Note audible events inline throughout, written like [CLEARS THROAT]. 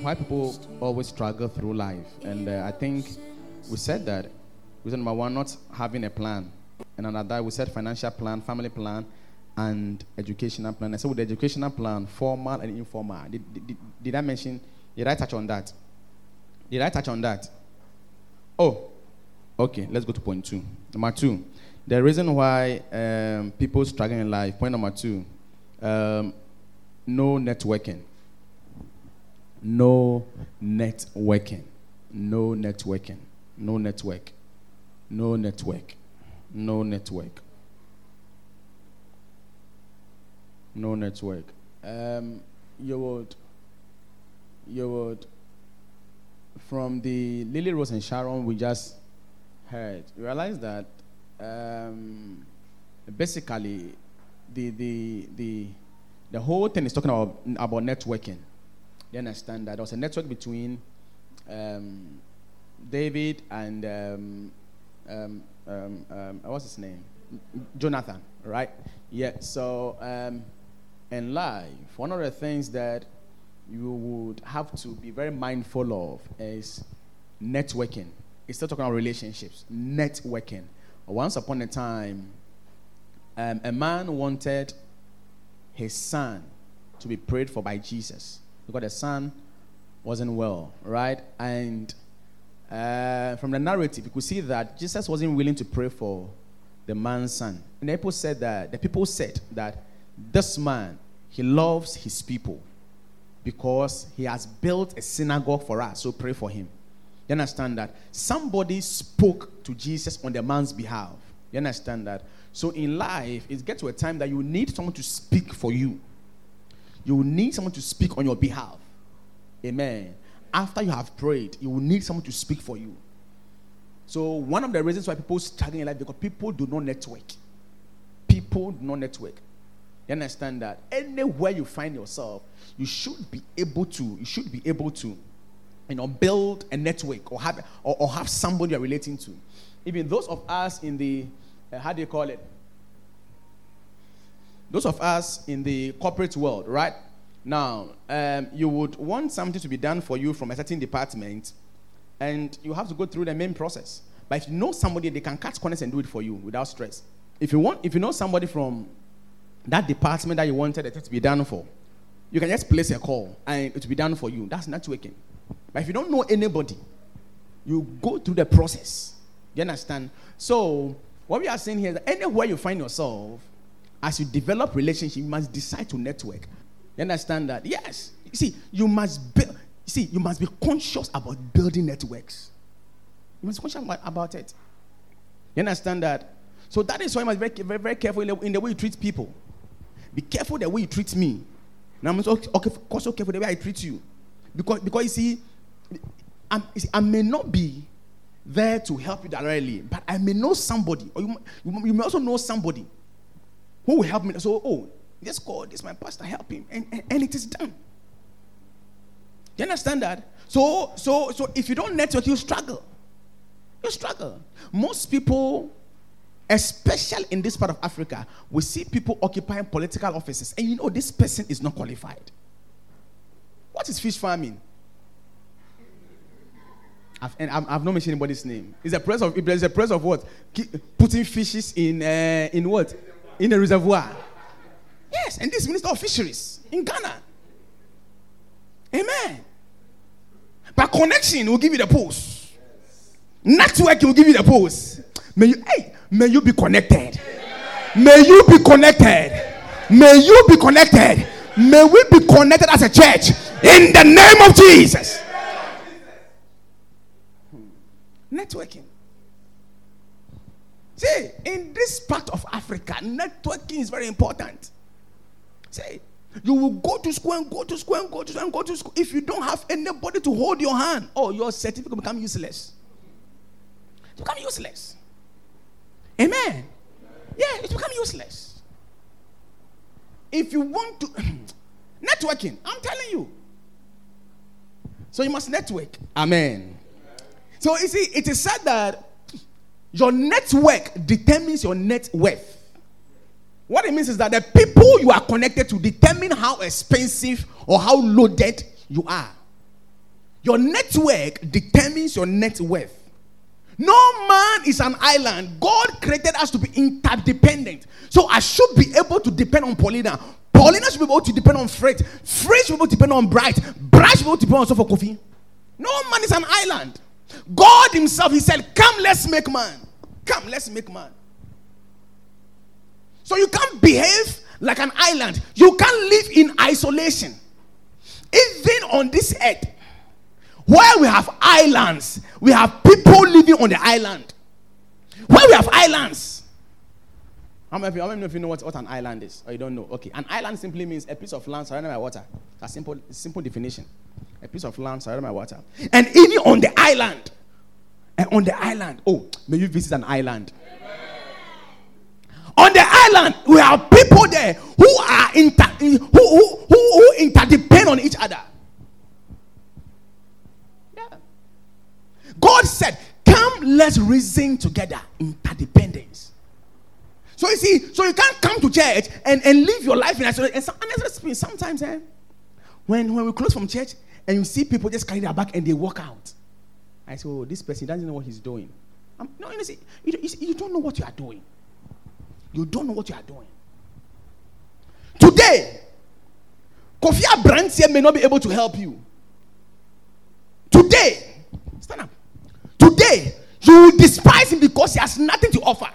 Why people always struggle through life, and uh, I think we said that reason number one, not having a plan, and another we said financial plan, family plan, and educational plan. I said with the educational plan, formal and informal. Did, did, did I mention? Did I touch on that? Did I touch on that? Oh, okay. Let's go to point two. Number two, the reason why um, people struggle in life. Point number two, um, no networking. No networking. No networking. No network. No network. No network. No network. Um, you would, you would, from the Lily Rose and Sharon we just heard, realize that um, basically the, the, the, the whole thing is talking about, about networking. You understand that there was a network between um, David and um, um, um, um, what's his name? Jonathan, right? Yeah. So um, in life, one of the things that you would have to be very mindful of is networking. It's still talking about relationships, networking. Once upon a time, um, a man wanted his son to be prayed for by Jesus because the son wasn't well, right? And uh, from the narrative, you could see that Jesus wasn't willing to pray for the man's son. And the people said that the people said that this man he loves his people because he has built a synagogue for us. So pray for him. You understand that? Somebody spoke to Jesus on the man's behalf. You understand that? So in life, it gets to a time that you need someone to speak for you. You will need someone to speak on your behalf. Amen. After you have prayed, you will need someone to speak for you. So one of the reasons why people struggle in life because people do not network. People do not network. You understand that? Anywhere you find yourself, you should be able to. You should be able to, you know, build a network or have or, or have somebody you're relating to. Even those of us in the uh, how do you call it? Those of us in the corporate world, right? Now, um, you would want something to be done for you from a certain department, and you have to go through the main process. But if you know somebody, they can cut corners and do it for you without stress. If you want, if you know somebody from that department that you wanted it to be done for, you can just place a call and it will be done for you. That's networking. But if you don't know anybody, you go through the process. You understand? So, what we are saying here is that anywhere you find yourself, as you develop relationship, you must decide to network. You understand that? Yes. You see, you must. See, you must be conscious about building networks. You must be conscious about, it. You understand that? So that is why you must be very, very, very careful in the, way you treat people. Be careful the way you treat me. Now I'm also, okay, also careful the way I treat you. Because, because you see, you see, I may not be there to help you directly, but I may know somebody, or you, you, you may also know somebody who will help me. So, oh, just call this my pastor, help him, and, and, and it is done. You understand that? So, so, so if you don't network, you struggle. You struggle. Most people, especially in this part of Africa, we see people occupying political offices, and you know this person is not qualified. What is fish farming? I've, and I've, I've not mentioned anybody's name. It's a press of it's a press of what? Putting fishes in uh, in what? In a reservoir. Yes, and this minister of fisheries in Ghana. Amen. But connection will give you the post. Network will give you the post. May you, hey, may you be connected. May you be connected. May you be connected. May we be connected as a church in the name of Jesus. Hmm. Networking. See, in this part of Africa, networking is very important. Say, you will go to school and go to school and go to school and go to school. If you don't have anybody to hold your hand, oh, your certificate become useless. It become useless. Amen. Yeah, it become useless. If you want to [CLEARS THROAT] networking, I'm telling you. So you must network. Amen. So you see, it is said that your network determines your net worth. What it means is that the people you are connected to determine how expensive or how loaded you are. Your network determines your net worth. No man is an island. God created us to be interdependent. So I should be able to depend on Paulina. Paulina should be able to depend on Fred. Fred should be able to depend on Bright. Bright should be able to depend on Sofa Kofi. No man is an island. God Himself, He said, Come, let's make man. Come, let's make man. So you can't behave like an island. You can't live in isolation. Even on this earth, where we have islands, we have people living on the island. Where we have islands. How many, how many of you know what, what an island is? Or you don't know? Okay. An island simply means a piece of land surrounded by water. A simple, simple definition. A piece of land surrounded by water. And even on the island, and on the island, oh, may you visit an island. On the island, we have people there who are inter, who, who, who, who interdepend on each other. Yeah. God said, Come, let's reason together. Interdependence. So you see, so you can't come to church and, and live your life in isolation. And, and sometimes, eh, when, when we close from church and you see people just carry their back and they walk out. I say, oh, this person doesn't know what he's doing. I'm, no, you, see, you, you, don't know what you are doing. You don't know what you are doing. Today, Kofi Abranteɛ may not be able to help you. Today, stand up. Today, you will despise him because he has nothing to offer.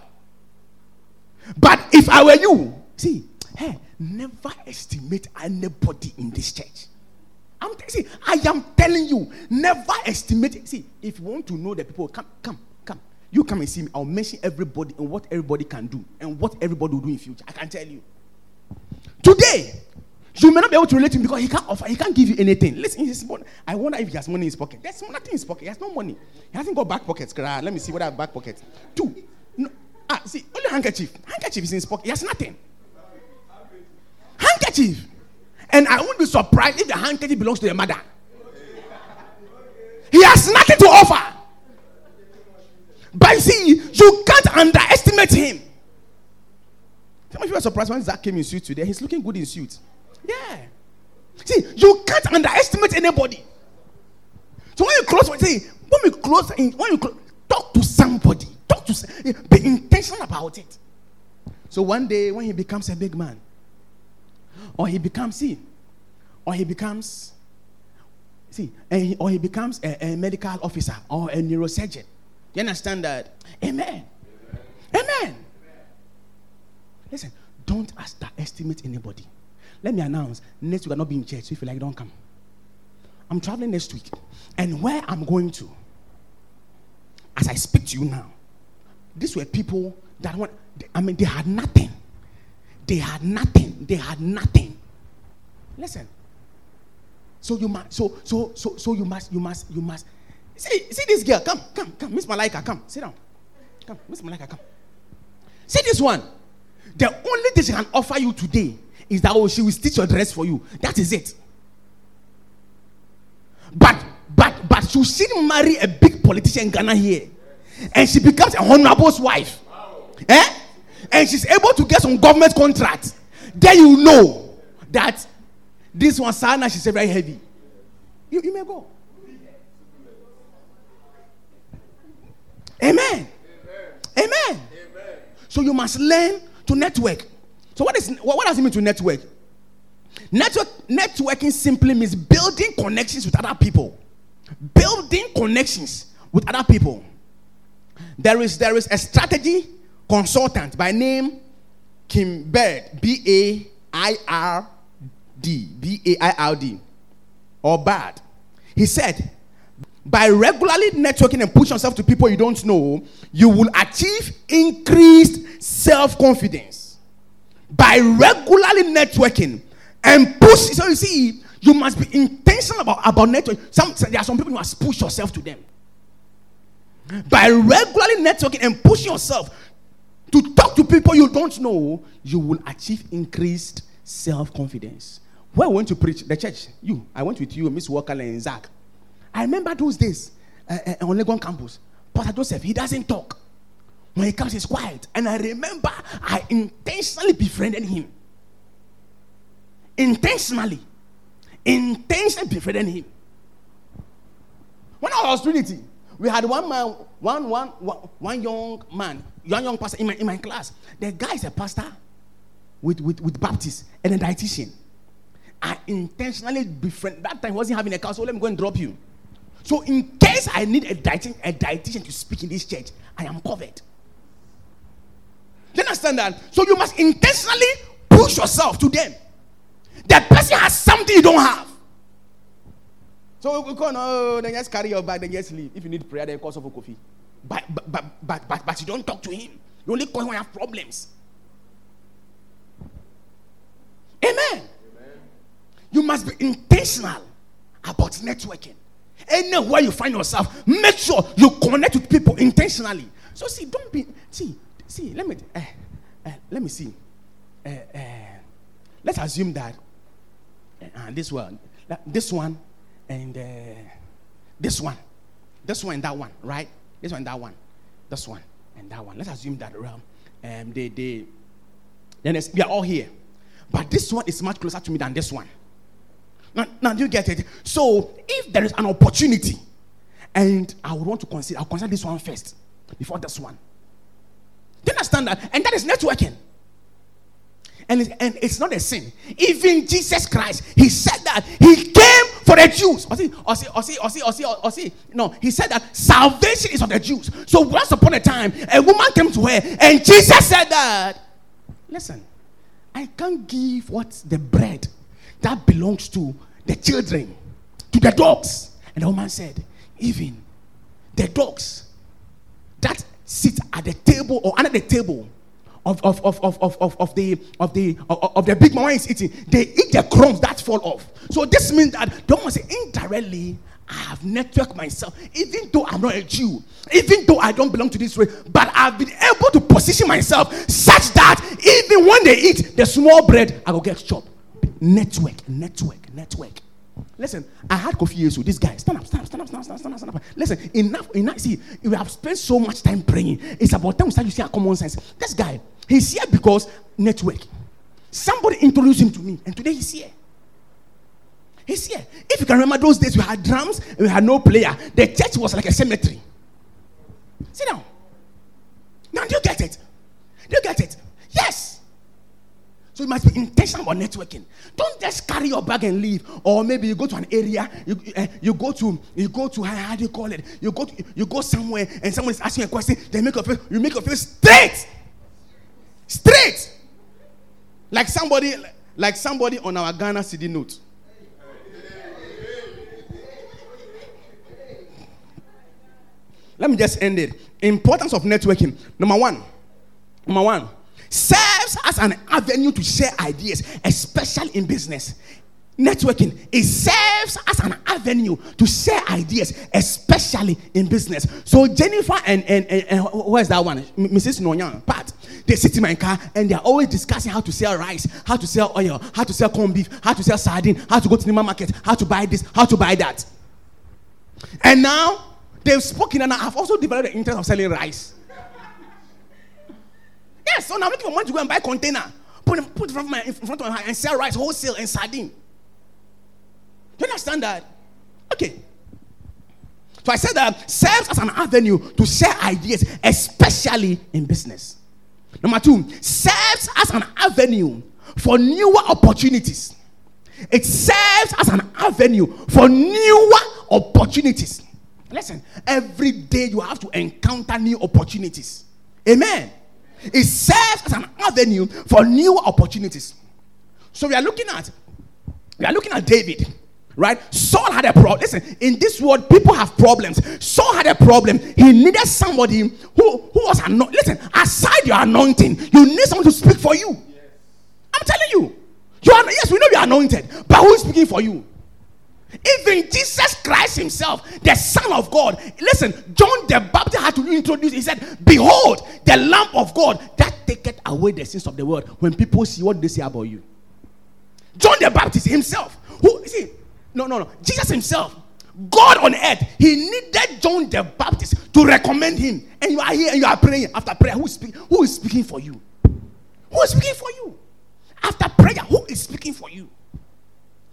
But if I were you, see, hey, never estimate anybody in this church. I'm see, I am telling you, never estimate. See, if you want to know the people, come, come, come. You come and see me. I'll mention everybody and what everybody can do and what everybody will do in future. I can tell you. Today, you may not be able to relate to him because he can't offer, he can't give you anything. Listen, his money. I wonder if he has money in his pocket. There's nothing in his pocket. He has no money. He hasn't got back pockets. Let me see what I have back pockets. Two. No. Ah, see, only handkerchief. Handkerchief is in his pocket. He has nothing. Handkerchief. And I won't be surprised if the handkerchief belongs to the mother. He has nothing to offer. But see, you can't underestimate him. Some of you are surprised when Zach came in suit today. He's looking good in suit. Yeah. See, you can't underestimate anybody. So when you close, when we close, when you close, talk to somebody. Talk to, be intentional about it. So one day when he becomes a big man, or he becomes, see, or he becomes, see, or he becomes a, a, medical officer or a neurosurgeon. You understand that? Amen. Amen. Amen. Listen, don't underestimate anybody. Let me announce next week I'll not be in church. So if you like, don't come. I'm traveling next week. And where I'm going to, as I speak to you now, these were people that want, I mean, they had nothing. They had nothing. They had nothing. Listen. So you must, so, so, so, so you must, you must, you must. See, see this girl. Come, come, come. Miss Malika, come. Sit down. Come, Miss Malika, come. See this one. The only thing she can offer you today is that oh, she will stitch your dress for you. That is it. But but but she marry a big politician in Ghana here, and she becomes a honorable's wife. Eh? And she's able to get some government contract. Then you know that this one sana she's very heavy. You, you may go. Amen. Amen. Amen. So you must learn to network. So what is what, what does it mean to network? Network networking simply means building connections with other people. Building connections with other people. There is there is a strategy consultant by name Kim Baird, B A I R D, B A I R D, or Bad. He said, by regularly networking and pushing yourself to people you don't know, you will achieve increased self confidence. By regularly networking and push, so you see, you must be intentional about, about networking. Some, there are some people you must push yourself to them. By regularly networking and pushing yourself to talk to people you don't know, you will achieve increased self confidence. Where I went to preach, the church, you, I went with you, Miss Walker and Zach. I remember those days. uh, uh, on Legon campus. Pastor Joseph, he doesn't talk. When he comes, he's quiet. And I remember I intentionally befriended him. Intentionally. Intentionally befriended him. When I was Trinity, we had one man, one, one, one, young man, young young pastor in my, in my class. The guy is a pastor with, with, with Baptist and a dietitian. I intentionally befriend. That time wasn't having a car, so let me go and drop you. So in case I need a dietitian, a dietitian to speak in this church, I am covered. Do you understand that? So you must intentionally push yourself to them. That person has something you don't have. So we go, no, then just carry your bag, then just leave. If you need prayer, then call for Kofi. But, but, but, but, but, but you don't talk to him. You only call him when you have problems. Amen. Amen. You must be intentional about networking. Anywhere you find yourself, make sure you connect with people intentionally. So see, don't be see, see. Let me uh, uh, let me see. Uh, let's assume that this one, this one, and this one, this one and that one, right? This one and that one, this one and that one. Let's assume that realm. um, they they then we are all here, but this one is much closer to me than this one. Now, now do you get it? So if there is an opportunity, and I would want to consider, I'll consider this one first before this one. Do you understand that? And that is networking. And, and it's not a sin. Even Jesus Christ, he said that he came for the Jews. Or see, or see, or see, or see, or see, or see. No, he said that salvation is of the Jews. So once upon a time, a woman came to her, and Jesus said that. Listen, I can't give what the bread that belongs to the children, to the dogs. And the woman said, even the dogs that sit at the table or under the table of, of, of, of, of, of, the of the of, of the big man is eating, they eat the crumbs that fall off. So this means that don't say indirectly I have networked myself, even though I'm not a Jew, even though I don't belong to this race, but I've been able to position myself such that even when they eat the small bread, I will get chopped. Network, network, network. Listen, I had Kofi Yesu. This guy, stand up, stand up, stand up, stand up, stand up, stand up, stand up. Listen, enough, enough. See, we have spent so much time praying. It's about time we start using our common sense. This guy, he's here because network. Somebody introduced him to me, and today he's here. He's here. If you can remember those days, we had drums and we had no player. The church was like a cemetery. Sit down. Now, do you get it? Do you get it? Yes. So you must be intentional about networking. Don't just carry your bag and leave. Or maybe you go to an area, you, uh, you go to, you go to, how, do you call it? You go, to, you go somewhere and someone is asking a question, they make your face, you make your face straight. Straight. Like somebody, like somebody on our Ghana cedi note. Let me just end it. Importance of networking. Number one. Number one serves as an avenue to share ideas, especially in business. Networking it serves as an avenue to share ideas, especially in business. So Jennifer and and, and, and where's that one, Mrs. Nonya, Pat, they sit in my car and they're always discussing how to sell rice, how to sell oil, how to sell corned beef, how to sell sardine, how to go to the market, how to buy this, how to buy that. And now they've spoken, and I've also developed the interest of selling rice. Yes, so now I'm looking for money to go and buy a container. Put put in front of my, in front of my and sell rice wholesale and sardine. Do you understand that? Okay. So I said that serves as an avenue to share ideas, especially in business. Number two, serves as an avenue for newer opportunities. It serves as an avenue for newer opportunities. Listen, every day you have to encounter new opportunities. Amen. It serves as an avenue for new opportunities. So we are looking at we are looking at David, right? Saul had a problem. Listen, in this world, people have problems. Saul had a problem. He needed somebody who, who was anointed. Listen, aside your anointing, you need someone to speak for you. Yes. I'm telling you. You are yes, we know you are anointed, but who is speaking for you? Even Jesus Christ Himself, the Son of God. Listen, John the Baptist had to introduce, he said, Behold, the Lamb of God that taketh away the sins of the world. When people see what they say about you. John the Baptist himself, who see, no, no, no, Jesus himself, God on earth, He needed John the Baptist to recommend him. And you are here and you are praying. After prayer, who is, speak, who is speaking for you? Who is speaking for you? After prayer, who is speaking for you?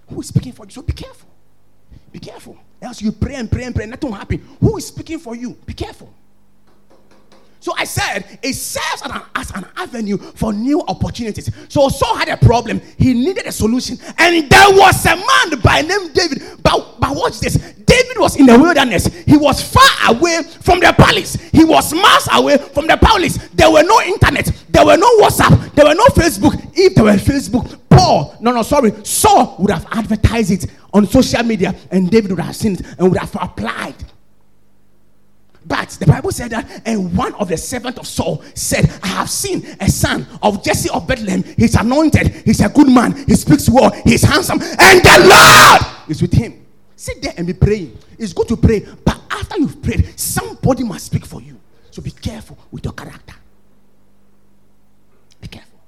Who is speaking for you? So be careful. Be careful. Else you pray and pray and pray, nothing will happen. Who is speaking for you? Be careful. So I said it serves as an, as an avenue for new opportunities. So Saul had a problem. He needed a solution. And there was a man by name David. But, but watch this. David was in the wilderness. He was far away from the palace. He was miles away from the palace. There were no internet. There were no WhatsApp. There were no Facebook. If there were Facebook, Paul, no, no, sorry, Saul would have advertised it on social media and David would have seen it and would have applied. But the Bible said that, and one of the servants of Saul said, I have seen a son of Jesse of Bethlehem. He's anointed, he's a good man, he speaks well, he's handsome, and the Lord is with him. Sit there and be praying. It's good to pray, but after you've prayed, somebody must speak for you. So be careful with your character. Be careful.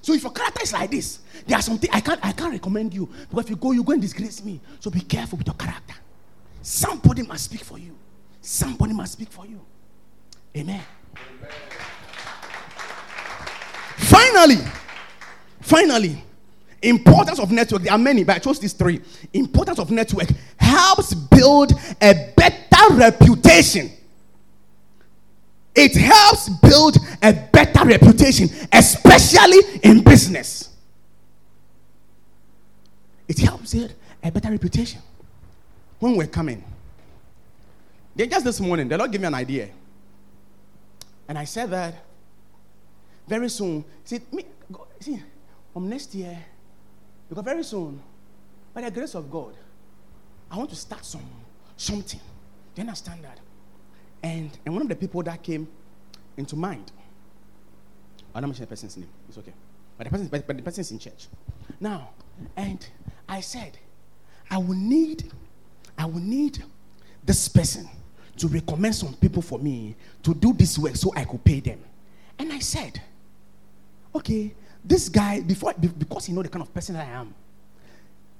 So if your character is like this, there are something I can't I can't recommend you because if you go, you go and disgrace me. So be careful with your character. Somebody must speak for you. Somebody must speak for you. Amen. Amen. Finally, finally, importance of network. There are many, but I chose these three. Importance of network helps build a better reputation. It helps build a better reputation, especially in business. It helps build a better reputation. When we're coming, then just this morning, the Lord gave me an idea. And I said that very soon, see, me, see, from next year, because very soon, by the grace of God, I want to start some something. Do you understand that? And and one of the people that came into mind, I don't mention the person's name, it's okay. But the person, but, but the person is in church. Now, and I said, I will need, I will need this person to recommend some people for me to do this work so I could pay them. And I said, okay, this guy, before because he know the kind of person I am,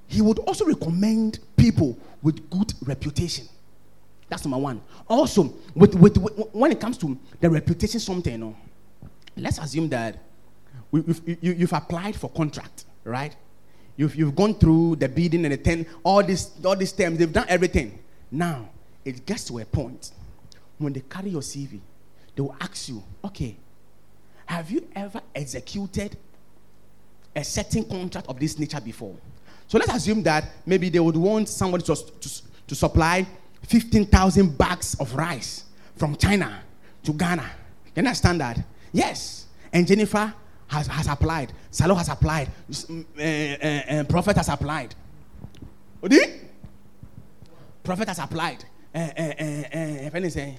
he would also recommend people with good reputation. That's number one. Also, with, with, with when it comes to the reputation, something, you know, let's assume that you, have applied for contract, right? You've, you've gone through the bidding and the ten, all these all these terms, they've done everything. Now, it gets to a point when they carry your CV, they will ask you, okay, have you ever executed a certain contract of this nature before? So let's assume that maybe they would want somebody to, to, to supply 15,000 bags of rice from China to Ghana. You understand that? Yes. And Jennifer has, has applied. Salo has applied. Uh, uh, uh, Prophet has applied. Odi? Prophet has applied eh, eh, eh, eh, if anything,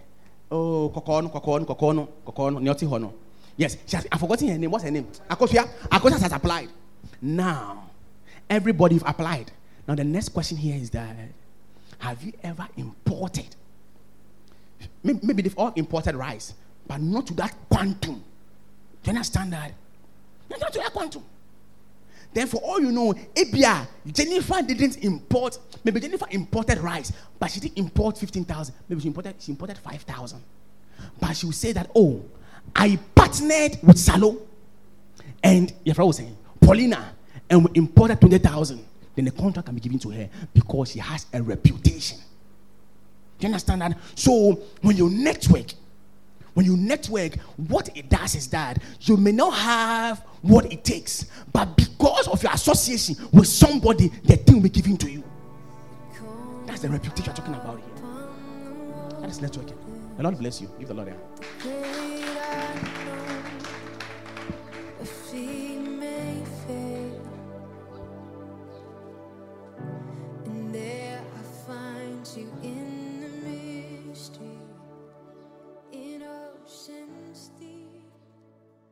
oh, Kokono, Kokono, Kokono, Kokono, Nyoti Hono. Yes, she has, I've forgotten her name. What's her name? Akosia. Akosia has applied. Now, everybody applied. Now, the next question here is that have you ever imported? Maybe they've all imported rice, but not to that quantum. Do you understand that? Not to that quantum. Then, for all you know, Abia, Jennifer didn't import, maybe Jennifer imported rice, but she didn't import 15,000. Maybe she imported, she imported 5,000. But she would say that, oh, I partnered with Salo and friend was saying, Paulina, and we imported 20,000. Then the contract can be given to her because she has a reputation. Do you understand that? So, when you network, when you network, what it does is that you may not have what it takes, but because of your association with somebody, the thing will be given to you. That's the reputation you're talking about here. That is networking. The Lord bless you. Give the Lord a hand.